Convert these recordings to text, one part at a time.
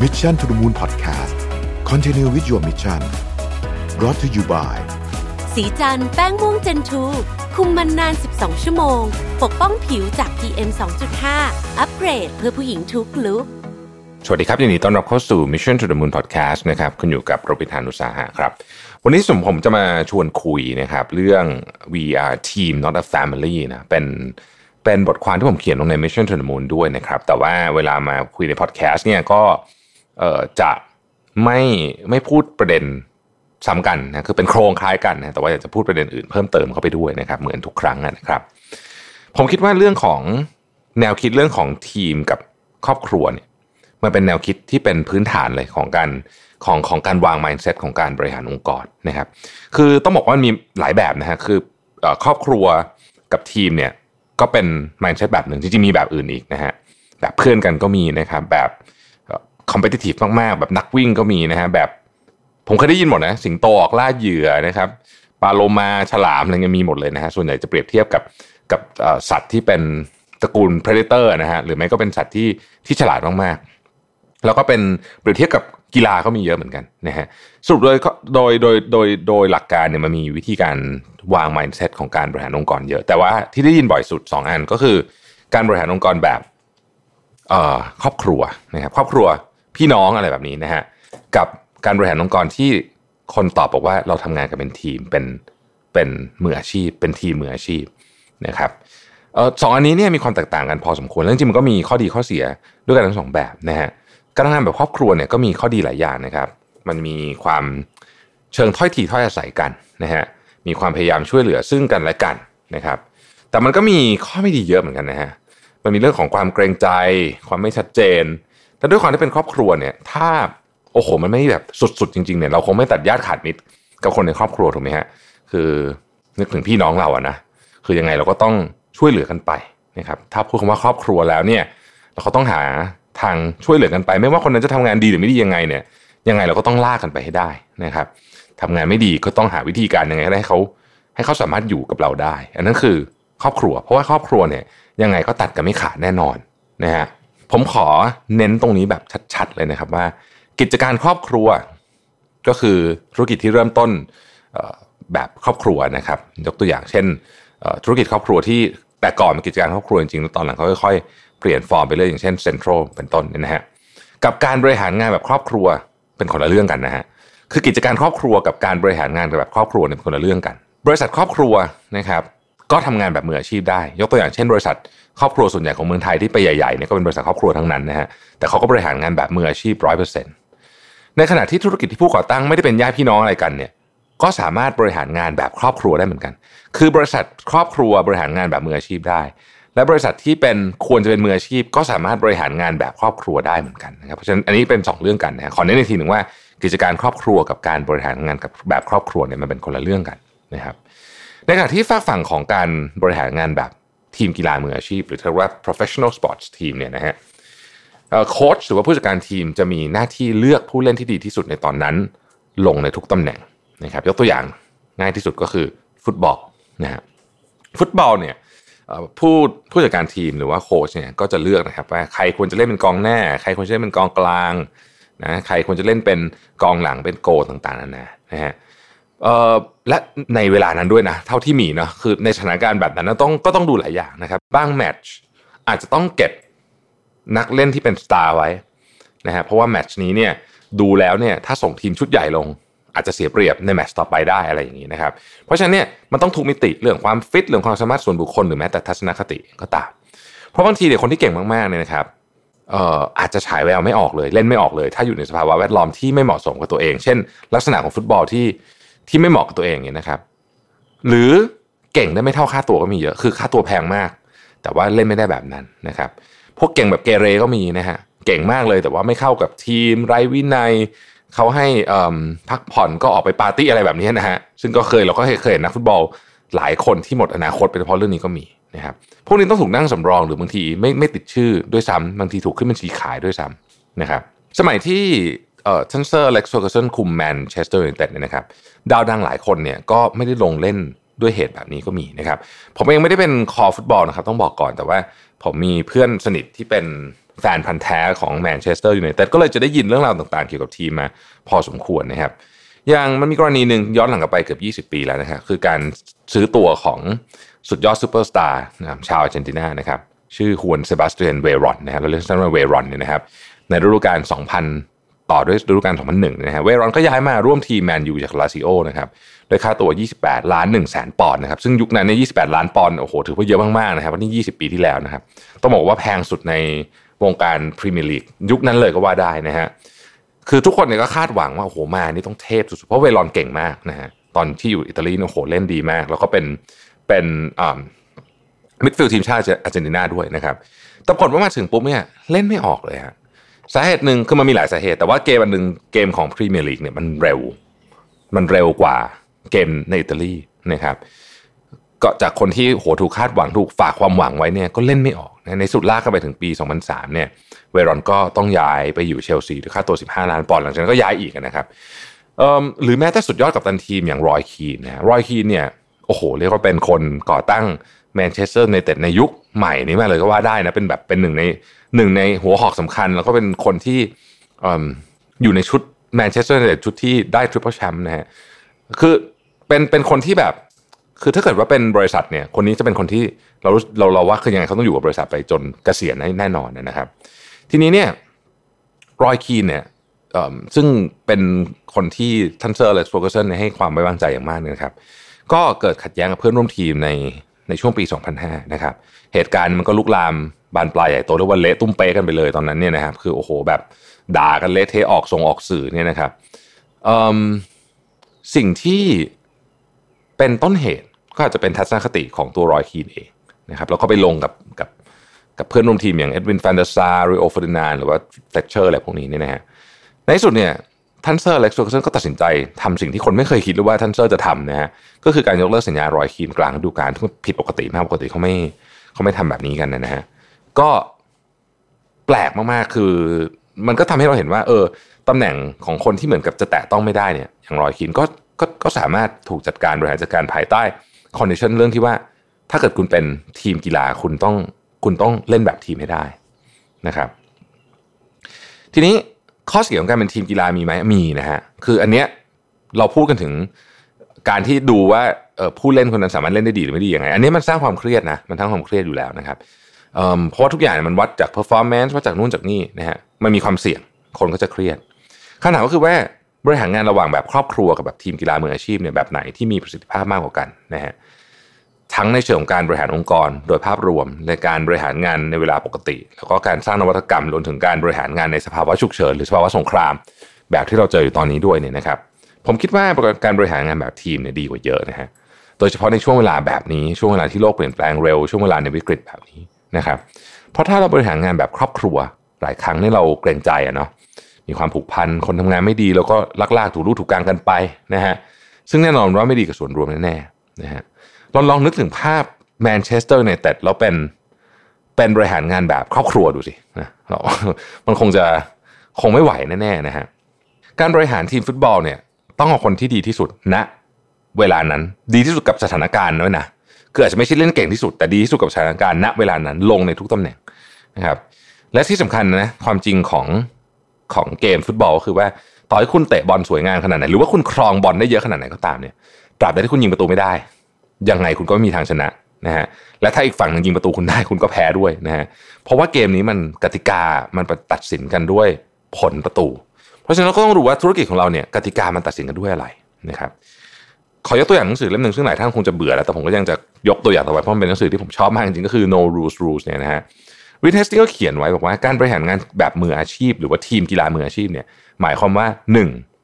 Mission to the Moon Podcast Continue with your mission brought to you by สีจันแป้งม่วงเจนทูคุมมันนาน 12 ชั่วโมง ปกป้องผิวจาก PM 2.5 อัปเกรดเพื่อผู้หญิงทุกลุกสวัสดีครับยินดีต้อนรับเข้าสู่ Mission to the Moon Podcast นะครับคุณอยู่กับโรบินทานุสาหะครับ วันนี้สมผมจะมาชวนคุยนะครับ เรื่อง we are team not a family นะเป็นเป็นบทความที่ผมเขียนลงใน Mission to the Moon ด้วยนะครับ แต่ว่าเวลามาคุยใน podcast เนี่ยก็เอ่อ จะไม่ไม่พูดประเด็นซ้ำกันนะคือเป็นโครงคล้ายกันนะแต่ว่าอยากจะพูดประเด็นอื่นเพิ่มเติมเข้าไปด้วยนะครับ เหมือนทุกครั้งนะครับ ผมคิดว่าเรื่องของแนวคิดเรื่องของทีมกับครอบครัวเนี่ยมันเป็นแนวคิดที่เป็นพื้นฐานเลยของการของของการวาง mindset ของการบริหารองค์กรนะครับ คือต้องบอกว่ามันมีหลายแบบนะฮะคือเอ่อครอบครัวกับทีมเนี่ยก็เป็น mindset แบบหนึ่งจริงๆมีแบบอื่นอีกนะฮะแบบเพื่อนกันก็มีนะครับ แบบ เอ่อ competitive มากๆ แบบนักวิ่งก็มีนะฮะแบบ ผมเคยได้ยินหมดนะ สิงโตออกล่าเหยื่อนะครับปลาโลมาฉลามอะไรเงี้ยมีหมดเลยนะฮะส่วนใหญ่จะเปรียบเทียบกับกับสัตว์ที่เป็นตระกูล predator นะฮะหรือไม่ก็เป็นสัตว์ที่ที่ฉลาดมากๆ แล้วก็เป็นเปรียบเทียบกับกีฬาก็มีเยอะเหมือนกันนะฮะสรุปโดยโดยโดยโดยโดยหลักการเนี่ยมันมีวิธีการวาง mindset ของการบริหารองค์กรเยอะ แต่ว่าที่ได้ยินบ่อยสุด 2 อันก็คือ การบริหารองค์กรแบบครอบครัวนะครับครอบครัว พี่น้องอะไรแบบนี้นะฮะกับการบริหารองค์กรที่คนตอบบอกว่าเราทำงานกันเป็นทีมเป็นเป็นมืออาชีพ เป็นทีมมืออาชีพนะครับออสองอันนี้เนี่ยมีความแตกต่างกันพอสมควรแล้วจริงมันก็มีข้อดีข้อเสียด้วยกันทั้งสองแบบนะฮะการทำงานแบบครอบครัวเนี่ยก็มีข้อดีหลายอย่างนะครับ มันมีความเชิงถ้อยทีถ้อยอาศัยกันนะฮะมีความพยายามช่วยเหลือซึ่งกันและกันนะครับ แต่มันก็มีข้อไม่ดีเยอะเหมือนกันนะฮะมันมีเรื่องของความเกรงใจ ความไม่ชัดเจน แต่ด้วยความที่เป็นครอบครัวเนี่ยถ้าโอ้โหมันไม่แบบสุดๆจริงๆเนี่ยเราคงไม่ตัดญาติขาดมิตรกับคนในครอบครัวถูกไหมฮะคือนึกถึงพี่น้องเราอะนะคือยังไงเราก็ต้องช่วยเหลือกันไปนะครับถ้าพูดคำว่าครอบครัวแล้วเนี่ย เราก็ต้องหาทางช่วยเหลือกันไป ไม่ว่าคนนั้นจะทำงานดีหรือไม่ดียังไงเนี่ยยังไงเราก็ต้องลากกันไปให้ได้นะครับทำงานไม่ดีก็ต้องหาวิธีการยังไงให้เขาให้เขาสามารถอยู่กับเราได้ อันนั้นคือครอบครัว เพราะว่าครอบครัวเนี่ยยังไงก็ตัดกันไม่ขาดแน่นอนนะฮะ ผมขอเน้นตรงนี้แบบชัดๆเลยนะครับว่า กิจการครอบครัว ก็คือธุรกิจที่เริ่มต้นแบบครอบครัวนะครับ ยกตัวอย่างเช่นธุรกิจครอบครัวที่แต่ก่อนเป็นกิจการครอบครัวจริงๆแล้วตอนหลังเขาค่อยๆเปลี่ยนฟอร์มไปเรื่อยอย่างเช่นเซ็นทรัลเป็นต้นเนี่ยนะฮะกับการบริหารงานแบบครอบครัวเป็นคนละเรื่องกันนะฮะคือกิจการครอบครัวกับการบริหารงานแบบครอบครัวเนี่ยเป็นคนละเรื่องกัน บริษัทครอบครัวนะครับ ก็ทำงานแบบมืออาชีพได้ ยกตัวอย่างเช่นบริษัทครอบครัวส่วนใหญ่ของเมืองไทยที่ไปใหญ่ๆเนี่ยก็เป็นบริษัทครอบครัวทั้งนั้นนะฮะแต่เขาก็บริหารงานแบบมืออาชีพร้อยเปอร์เซ็นต์ในขณะที่ธุรกิจที่ผู้ก่อตั้งไม่ได้เป็นญาติพี่น้องอะไรกันเนี่ยก็สามารถบริหารงานแบบครอบครัวได้เหมือนกัน คือบริษัทครอบครัวบริหารงานแบบมืออาชีพได้ และบริษัทที่เป็นควรจะเป็นมืออาชีพ ก็สามารถบริหารงานแบบครอบครัวได้เหมือนกันนะครับ เพราะฉะนั้นอันนี้เป็น 2 เรื่องกันนะขอเน้นอีกทีหนึ่งว่ากิจการครอบครัวกับการบริหารงานกับแบบครอบครัวเนี่ยมันเป็นคนละเรื่องกันนะครับ ในขณะที่ฝากฝั่งของการบริหารงานแบบทีมกีฬามืออาชีพ หรือเรียกว่า professional sports team เนี่ยนะฮะโค้ชหรือว่าผู้จัดการทีมจะมีหน้าที่เลือกผู้เล่นที่ดีที่สุดในตอนนั้น ลงในทุกตำแหน่งนะครับยกตัวอย่างง่ายที่สุดก็คือฟุตบอลนะฮะฟุตบอลเนี่ยผู้ผู้จัดการทีมหรือว่าโค้ชเนี่ยก็จะเลือกนะครับว่าใครควรจะเล่นเป็นกองหน้า ใครควรจะเล่นเป็นกองกลางนะใครควรจะเล่นเป็นกองหลังเป็นโกต่างๆนานานะฮะ และในเวลานั้นด้วยนะ เท่าที่มีเนาะคือในสถานการณ์แบบนั้นต้องก็ต้องดูหลายอย่างนะครับบางแมตช์อาจจะต้องเก็บนักเล่นที่เป็นสตาร์ไว้นะฮะเพราะว่าแมตช์นี้เนี่ยดูแล้วเนี่ยถ้าส่งทีมชุดใหญ่ลง อาจจะเสียเปรียบในแมตช์ต่อไปได้อะไรอย่างนี้นะครับเพราะฉะนั้นเนี่ยมันต้องทุกมิติเรื่องความฟิตเรื่องความสามารถส่วนบุคคลหรือแม้แต่ทัศนคติก็ตามเพราะบางทีเนี่ยคนที่เก่งมากๆเนี่ยนะครับเอ่ออาจจะฉายแววไม่ออกเลย เล่นไม่ออกเลย ถ้าอยู่ในสภาวะแวดล้อมที่ไม่เหมาะสมกับตัวเอง เช่น ลักษณะของฟุตบอลที่ ที่ไม่เหมาะกับตัวเองเนี่ยนะครับ หรือเก่งได้ไม่เท่าค่าตัวก็มีเยอะ คือค่าตัวแพงมาก แต่ว่าเล่นไม่ได้แบบนั้นนะครับ พวกเก่งแบบเกเรก็มีนะฮะ เก่งมากเลยแต่ว่าไม่เข้ากับทีมไร้วินัยเขาให้เอิ่มพักผ่อนก็ออกไปปาร์ตี้อะไรแบบนี้นะฮะ ซึ่งก็เคยเราก็เคยเห็นนักฟุตบอลหลายคนที่หมดอนาคตเป็นเพราะเรื่องนี้ก็มีนะครับ พวกนี้ต้องถูกนั่งสำรองหรือบางทีไม่ไม่ติดชื่อด้วยซ้ำบางทีถูกขึ้นบัญชีขายด้วยซ้ำนะครับ สมัยที่ เอ่อท่านเซอร์อเล็กซ์เฟอร์กูสันคุมแมนเชสเตอร์ยูไนเต็ดเนี่ยนะครับดาวดังหลายคนเนี่ยก็ไม่ได้ลงเล่นด้วยเหตุแบบนี้ก็มีนะครับ ผมเองไม่ได้เป็นคอฟุตบอลนะครับ ต้องบอกก่อนแต่ว่าผมมีเพื่อนสนิทที่เป็นแฟนพันธุ์แท้ของแมนเชสเตอร์ยูไนเต็ดก็เลยจะได้ยินเรื่องราวต่างๆ เกี่ยวกับทีมมาพอสมควรนะครับ อย่างมันมีกรณีหนึ่งย้อนหลังกลับไปเกือบ 20 ปีแล้วนะครับคือการซื้อตัวของสุดยอดซูเปอร์สตาร์ชาวอาร์เจนตินานะครับชื่อฮวนเซบาสเตียนเวรอนนะครับเราเรียกสั้นว่าเวรอนเนี่ยนะครับในฤดูกาล2 0 ต่อด้วยฤดูกาล2001นะฮะเวรอนก็ย้ายมาร่วมทีมแมนยูจากลาซิโอนะครับโดยค่าตัว 28 ล้าน1แสนปอนด์นะครับซึ่งยุคนั้นเนี่ย28 ล้านปอนด์โอ้โหถือว่าเยอะมากๆนะครับนนี้20 ปีที่แล้วนะครับต้องบอกว่าแพงสุดในวงการพรีเมียร์ลีกยุคนั้นเลยก็ว่าได้นะฮะคือทุกคนเนี่ยก็คาดหวังว่าโอ้โหมานี่ต้องเทพสุดๆเพราะเวรอนเก่งมากนะฮะตอนที่อยู่อิตาลีโอ้โหเล่นดีมาก แล้วก็เป็นเป็นอ่ามิดฟิลด์ทีมชาติอาร์เจนตินาด้วยนะครับแต่ผลว่ามาถึงปุ๊บเนี่ยเล่นไม่ออกเลยฮะ สาเหตุหนึ่งคือมันมีหลายสาเหตุ แต่ว่าเกมอันหนึ่งเกมของพรีเมียร์ลีกเนี่ยมันเร็ว มันเร็วกว่าเกมในอิตาลีนะครับก็จากคนที่โหถูกคาดหวังถูกฝากความหวังไว้เนี่ยก็เล่นไม่ออกนะในสุดลากกันไปถึงปี 2003เนี่ยเวรอนก็ต้องย้ายไปอยู่เชลซีด้วยค่าตัว 15 ล้านปอนด์หลังจากนั้นก็ย้ายอีกนะครับหรือแม้แต่สุดยอดกัปตันทีมอย่างรอยคีนนะรอยคีนเนี่ยโอ้โหเรียกว่าเป็นคนก่อตั้ง แมนเชสเตอร์ยูไนเต็ดในยุคใหม่นี้มาเลยก็ว่าได้นะเป็นแบบเป็นหนึ่งในหนึ่งในหัวหอกสำคัญ แล้วก็เป็นคนที่อยู่ในชุดแมนเชสเตอร์ยูไนเต็ดชุดที่ได้ทริปเปิลแชมป์นะฮะคือเป็นเป็นคนที่แบบคือถ้าเกิดว่าเป็นบริษัทเนี่ยคนนี้จะเป็นคนที่เราเราเราว่าคือยังไงเขาต้องอยู่กับบริษัทไปจนเกษียณแน่นอนนะครับ ทีนี้เนี่ยรอยคีนเนี่ยซึ่งเป็นคนที่ท่านเซอร์อเล็กซ์เฟอร์กูสันให้ความไว้วางใจอย่างมากนะครับ ก็เกิดขัดแย้งกับเพื่อนร่วมทีมใน ในช่วงปี 2005 นะครับ เหตุการณ์มันก็ลุกลามบานปลายใหญ่โตเรียกว่าเละตุ้มเป๊กันไปเลยตอนนั้นเนี่ยนะครับ คือโอ้โหแบบด่ากันเละเทะออกส่งออกสื่อเนี่ยนะครับสิ่งที่เป็นต้นเหตุก็อาจจะเป็นทัศนคติของตัวรอยคีนเองนะครับแล้วก็ไปลงกับกับกับเพื่อนร่วมทีมอย่างเอ็ดวินแวนเดอร์ซาร์ริโอเฟอร์ดินานด์หรือว่าเฟล็ตเชอร์อะไรพวกนี้เนี่ยนะฮะในที่สุดเนี่ย ท่านเซอร์อเล็กซ์เฟอร์กูสันก็ตัดสินใจทำสิ่งที่คนไม่เคยคิดเลยว่าท่านเซอร์จะทำนะฮะก็คือการยกเลิกสัญญารอยคีนกลางฤดูกาลที่ผิดปกติมากปกติเขาไม่เขาไม่ทำแบบนี้กันนะฮะก็แปลกมากๆ คือมันก็ทำให้เราเห็นว่า เออตำแหน่งของคนที่เหมือนกับจะแตะต้องไม่ได้เนี่ย อย่างรอยคีนก็ก็ก็สามารถถูกจัดการบริหารจัดการภายใต้ condition เรื่องที่ว่า ถ้าเกิดคุณเป็นทีมกีฬาคุณต้องคุณต้องเล่นแบบทีมให้ได้นะครับ ทีนี้ ข้อเสียของการเป็นทีมกีฬามีไหมมีนะฮะคืออันเนี้ยเราพูดกันถึงการที่ดูว่าผู้เล่นคนนั้นสามารถเล่นได้ดีหรือไม่ดียังไง อันนี้มันสร้างความเครียดนะมันสร้างความเครียดอยู่แล้วนะครับเพราะว่าทุกอย่างมันวัดจาก performance วัดจากนู่นจากนี่นะฮะมันมีความเสี่ยงคนก็จะเครียดคำถามก็คือว่าบริหารงานระหว่างแบบครอบครัวกับแบบทีมกีฬามืออาชีพเนี่ยแบบไหนที่มีประสิทธิภาพมากกว่ากันนะฮะ ทั้งในเชิงของการบริหารองค์กร โดยภาพรวมในการบริหารงานในเวลาปกติ แล้วก็การสร้างนวัตกรรมรวมถึงการบริหารงานในสภาวะฉุกเฉินหรือสภาวะสงคราม แบบที่เราเจออยู่ตอนนี้ด้วยเนี่ยนะครับ ผมคิดว่าการบริหารงานแบบทีมเนี่ยดีกว่าเยอะนะฮะโดยเฉพาะในช่วงเวลาแบบนี้ช่วงเวลาที่โลกเปลี่ยนแปลงเร็วช่วงเวลาในวิกฤตแบบนี้นะครับ เพราะถ้าเราบริหารงานแบบครอบครัว หลายครั้งนี่เราเกรงใจอะเนาะมีความผูกพันคนทำงานไม่ดีแล้วก็ลักลากถูกรูถูกกลางกันไปนะฮะซึ่งแน่นอนว่าไม่ดีกับส่วนรวมแน่ๆนะฮะ ลองลองนึกถึงภาพแมนเชสเตอร์ในแต่แล้วเป็นเป็นบริหารงานแบบครอบครัวดูสินะเรามันคงจะคงไม่ไหวแน่ๆนะฮะการบริหารทีมฟุตบอลเนี่ย ต้องเอาคนที่ดีที่สุดณนะเวลานั้น ดีที่สุดกับสถานการณ์ด้วยนะคืออาจจะไม่ใช่เล่นเก่งที่สุดแต่ดีที่สุดกับสถานการณ์ณเวลานั้นลงในทุกตำแหน่งนะครับ และที่สำคัญนะความจริงของของเกมฟุตบอลก็คือว่าต่อให้คุณเตะบอลสวยงามขนาดไหนหรือว่าคุณครองบอลได้เยอะขนาดไหนก็ตามเนี่ยตราบใดที่คุณยิงประตูไม่ได้ ยังไงคุณก็ไม่มีทางชนะนะฮะและถ้าอีกฝั่งนึงยิงประตูคุณได้คุณก็แพ้ด้วยนะฮะเพราะว่าเกมนี้มันกติกามันตัดสินกันด้วยผลประตู เพราะฉะนั้นเราก็ต้องรู้ว่าธุรกิจของเราเนี่ยกติกามันตัดสินกันด้วยอะไรนะครับขอยกตัวอย่างหนังสือเล่มหนึ่งซึ่งหลายท่านคงจะเบื่อแล้วแต่ผมก็ยังจะยกตัวอย่างต่อไปเพราะมันเป็นหนังสือที่ผมชอบมากจริงๆก็คือ no rules rules เนี่ยนะฮะ Reed Hastings ก็เขียนไว้บอกว่าการบริหารงานแบบมืออาชีพ หรือว่าทีมกีฬามืออาชีพเนี่ยหมายความว่า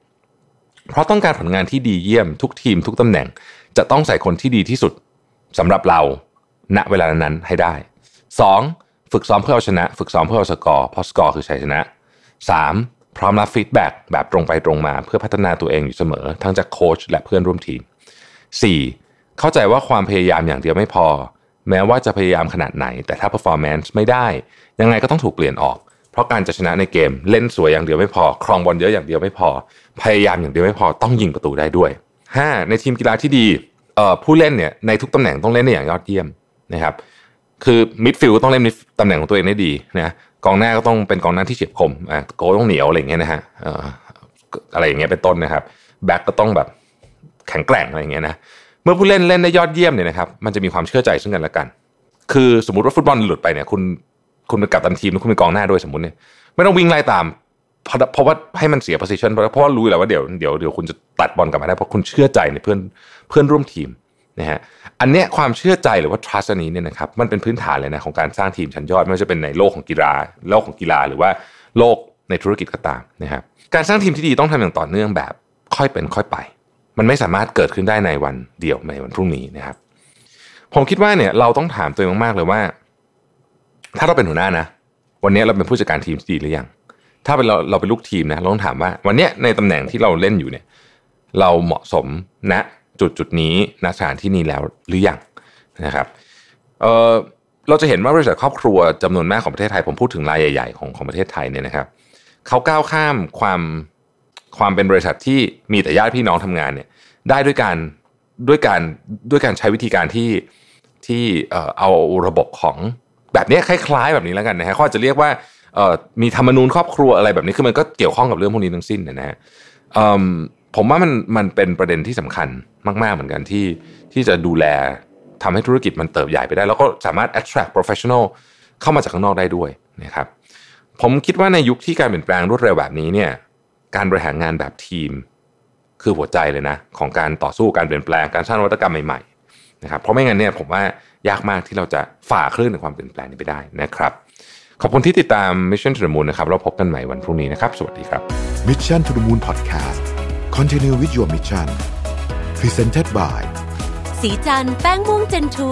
1. เพราะต้องการผลงานที่ดีเยี่ยมทุกทีมทุกตำแหน่ง จะต้องใส่คนที่ดีที่สุดสำหรับเราณเวลานั้นให้ได้ 2. ฝึกซ้อมเพื่อเอาชนะ ฝึกซ้อมเพื่อเอาสกอร์เพราะสกอร์คือชัยชนะ 3. พร้อมรับ feedback แบบตรงไปตรงมา เพื่อพัฒนาตัวเองอยู่เสมอ ทั้งจากโค้ชและเพื่อนร่วมทีม 4. เข้าใจว่าความพยายามอย่างเดียวไม่พอ แม้ว่าจะพยายามขนาดไหน แต่ถ้า performance ไม่ได้ ยังไงก็ต้องถูกเปลี่ยนออก เพราะการจะชนะในเกมเล่นสวยอย่างเดียวไม่พอ ครองบอลเยอะอย่างเดียวไม่พอ พยายามอย่างเดียวไม่พอต้องยิงประตูได้ด้วย 5. ในทีมกีฬาที่ดีผู้เล่นเนี่ยในทุกตำแหน่งต้องเล่นได้อย่างยอดเยี่ยมนะครับคือมิดฟิลด์ต้องเล่นตำแหน่งของตัวเองได้ดีนะกองหน้าก็ต้องเป็นกองหน้าที่เฉียบคมอะโกลต้องเหนียวอะไรอย่างเงี้ยนะฮะเอ่ออะไรอย่างเงี้ยเป็นต้นนะครับแบ็กก็ต้องแบบแข็งแกร่งอะไรอย่างเงี้ยนะเมื่อผู้เล่นเล่นได้ยอดเยี่ยมเนี่ยนะครับมันจะมีความเชื่อใจซึ่งกันและกัน คือสมมติว่าฟุตบอลหลุดไปเนี่ยคุณคุณเป็นกัปตันทีมแล้วคุณเป็นกองหน้าด้วยสมมติเนี่ยไม่ต้องวิ่งไล่ตาม เพราะเพราะว่าให้มันเสีย position เพราะเพราะว่ารู้แล้วว่าเดี๋ยวเดี๋ยวเดี๋ยวคุณจะตัดบอลกลับมาได้เพราะคุณเชื่อใจในเพื่อนเพื่อนร่วมทีมนะฮะอันเนี้ยความเชื่อใจหรือว่า trust อันนี้เนี่ยนะครับมันเป็นพื้นฐานเลยนะของการสร้างทีมชั้นยอด ไม่ว่าจะเป็นในโลกของกีฬาโลกของกีฬาหรือว่าโลกในธุรกิจก็ตามนะครับการสร้างทีมที่ดีต้องทำอย่างต่อเนื่องแบบค่อยเป็นค่อยไป มันไม่สามารถเกิดขึ้นได้ในวันเดียวในวันพรุ่งนี้นะครับผมคิดว่าเนี่ยเราต้องถามตัวเองมากๆเลยว่า ถ้าเราเป็นหัวหน้านะ วันนี้เราเป็นผู้จัดการทีมที่ดีหรือยัง ถ้าเป็นเราเราเป็นลูกทีมนะเราต้องถามว่า วันเนี้ยในตำแหน่งที่เราเล่นอยู่เนี่ย เราเหมาะสมณจุดจุดนี้ณสถานที่นี้แล้วหรือยังนะครับเออเราจะเห็นว่าบริษัทครอบครัวจำนวนมากของประเทศไทย ผมพูดถึงรายใหญ่ๆของของประเทศไทยเนี่ยนะครับเขาก้าวข้ามความความเป็นบริษัทที่มีแต่ญาติพี่น้องทำงานเนี่ยได้ด้วยการด้วยการด้วยการใช้วิธีการที่ที่เอ่อเอาระบบของแบบนี้คล้าย ๆ แบบนี้แล้วกันนะฮะเขาอาจจะเรียกว่า มีธรรมนูญครอบครัวอะไรแบบนี้คือมันก็เกี่ยวข้องกับเรื่องพวกนี้ทั้งสิ้นนะฮะผมว่ามันมันเป็นประเด็นที่สำคัญมาก ๆเหมือนกันที่ที่จะดูแลทำให้ธุรกิจมันเติบใหญ่ไปได้ แล้วก็สามารถ attract professional เข้ามาจากข้างนอกได้ด้วยนะครับผมคิดว่าในยุคที่การเปลี่ยนแปลงรวดเร็วแบบนี้เนี่ยการบริหารงานแบบทีม คือหัวใจเลยนะของการต่อสู้การเปลี่ยนแปลงการสร้างนวัตกรรมใหม่ๆนะครับเพราะไม่งั้นเนี่ยผมว่ายากมากที่เราจะฝ่าคลื่นในความเปลี่ยนแปลงนี้ไปได้นะครับ ขอบคุณที่ติดตาม Mission to the Moon นะครับเราพบกันใหม่วันพรุ่งนี้นะครับ สวัสดีครับ Mission to the Moon Podcast Continue with your mission Presented by สีจันแป้งม่วงเจนทู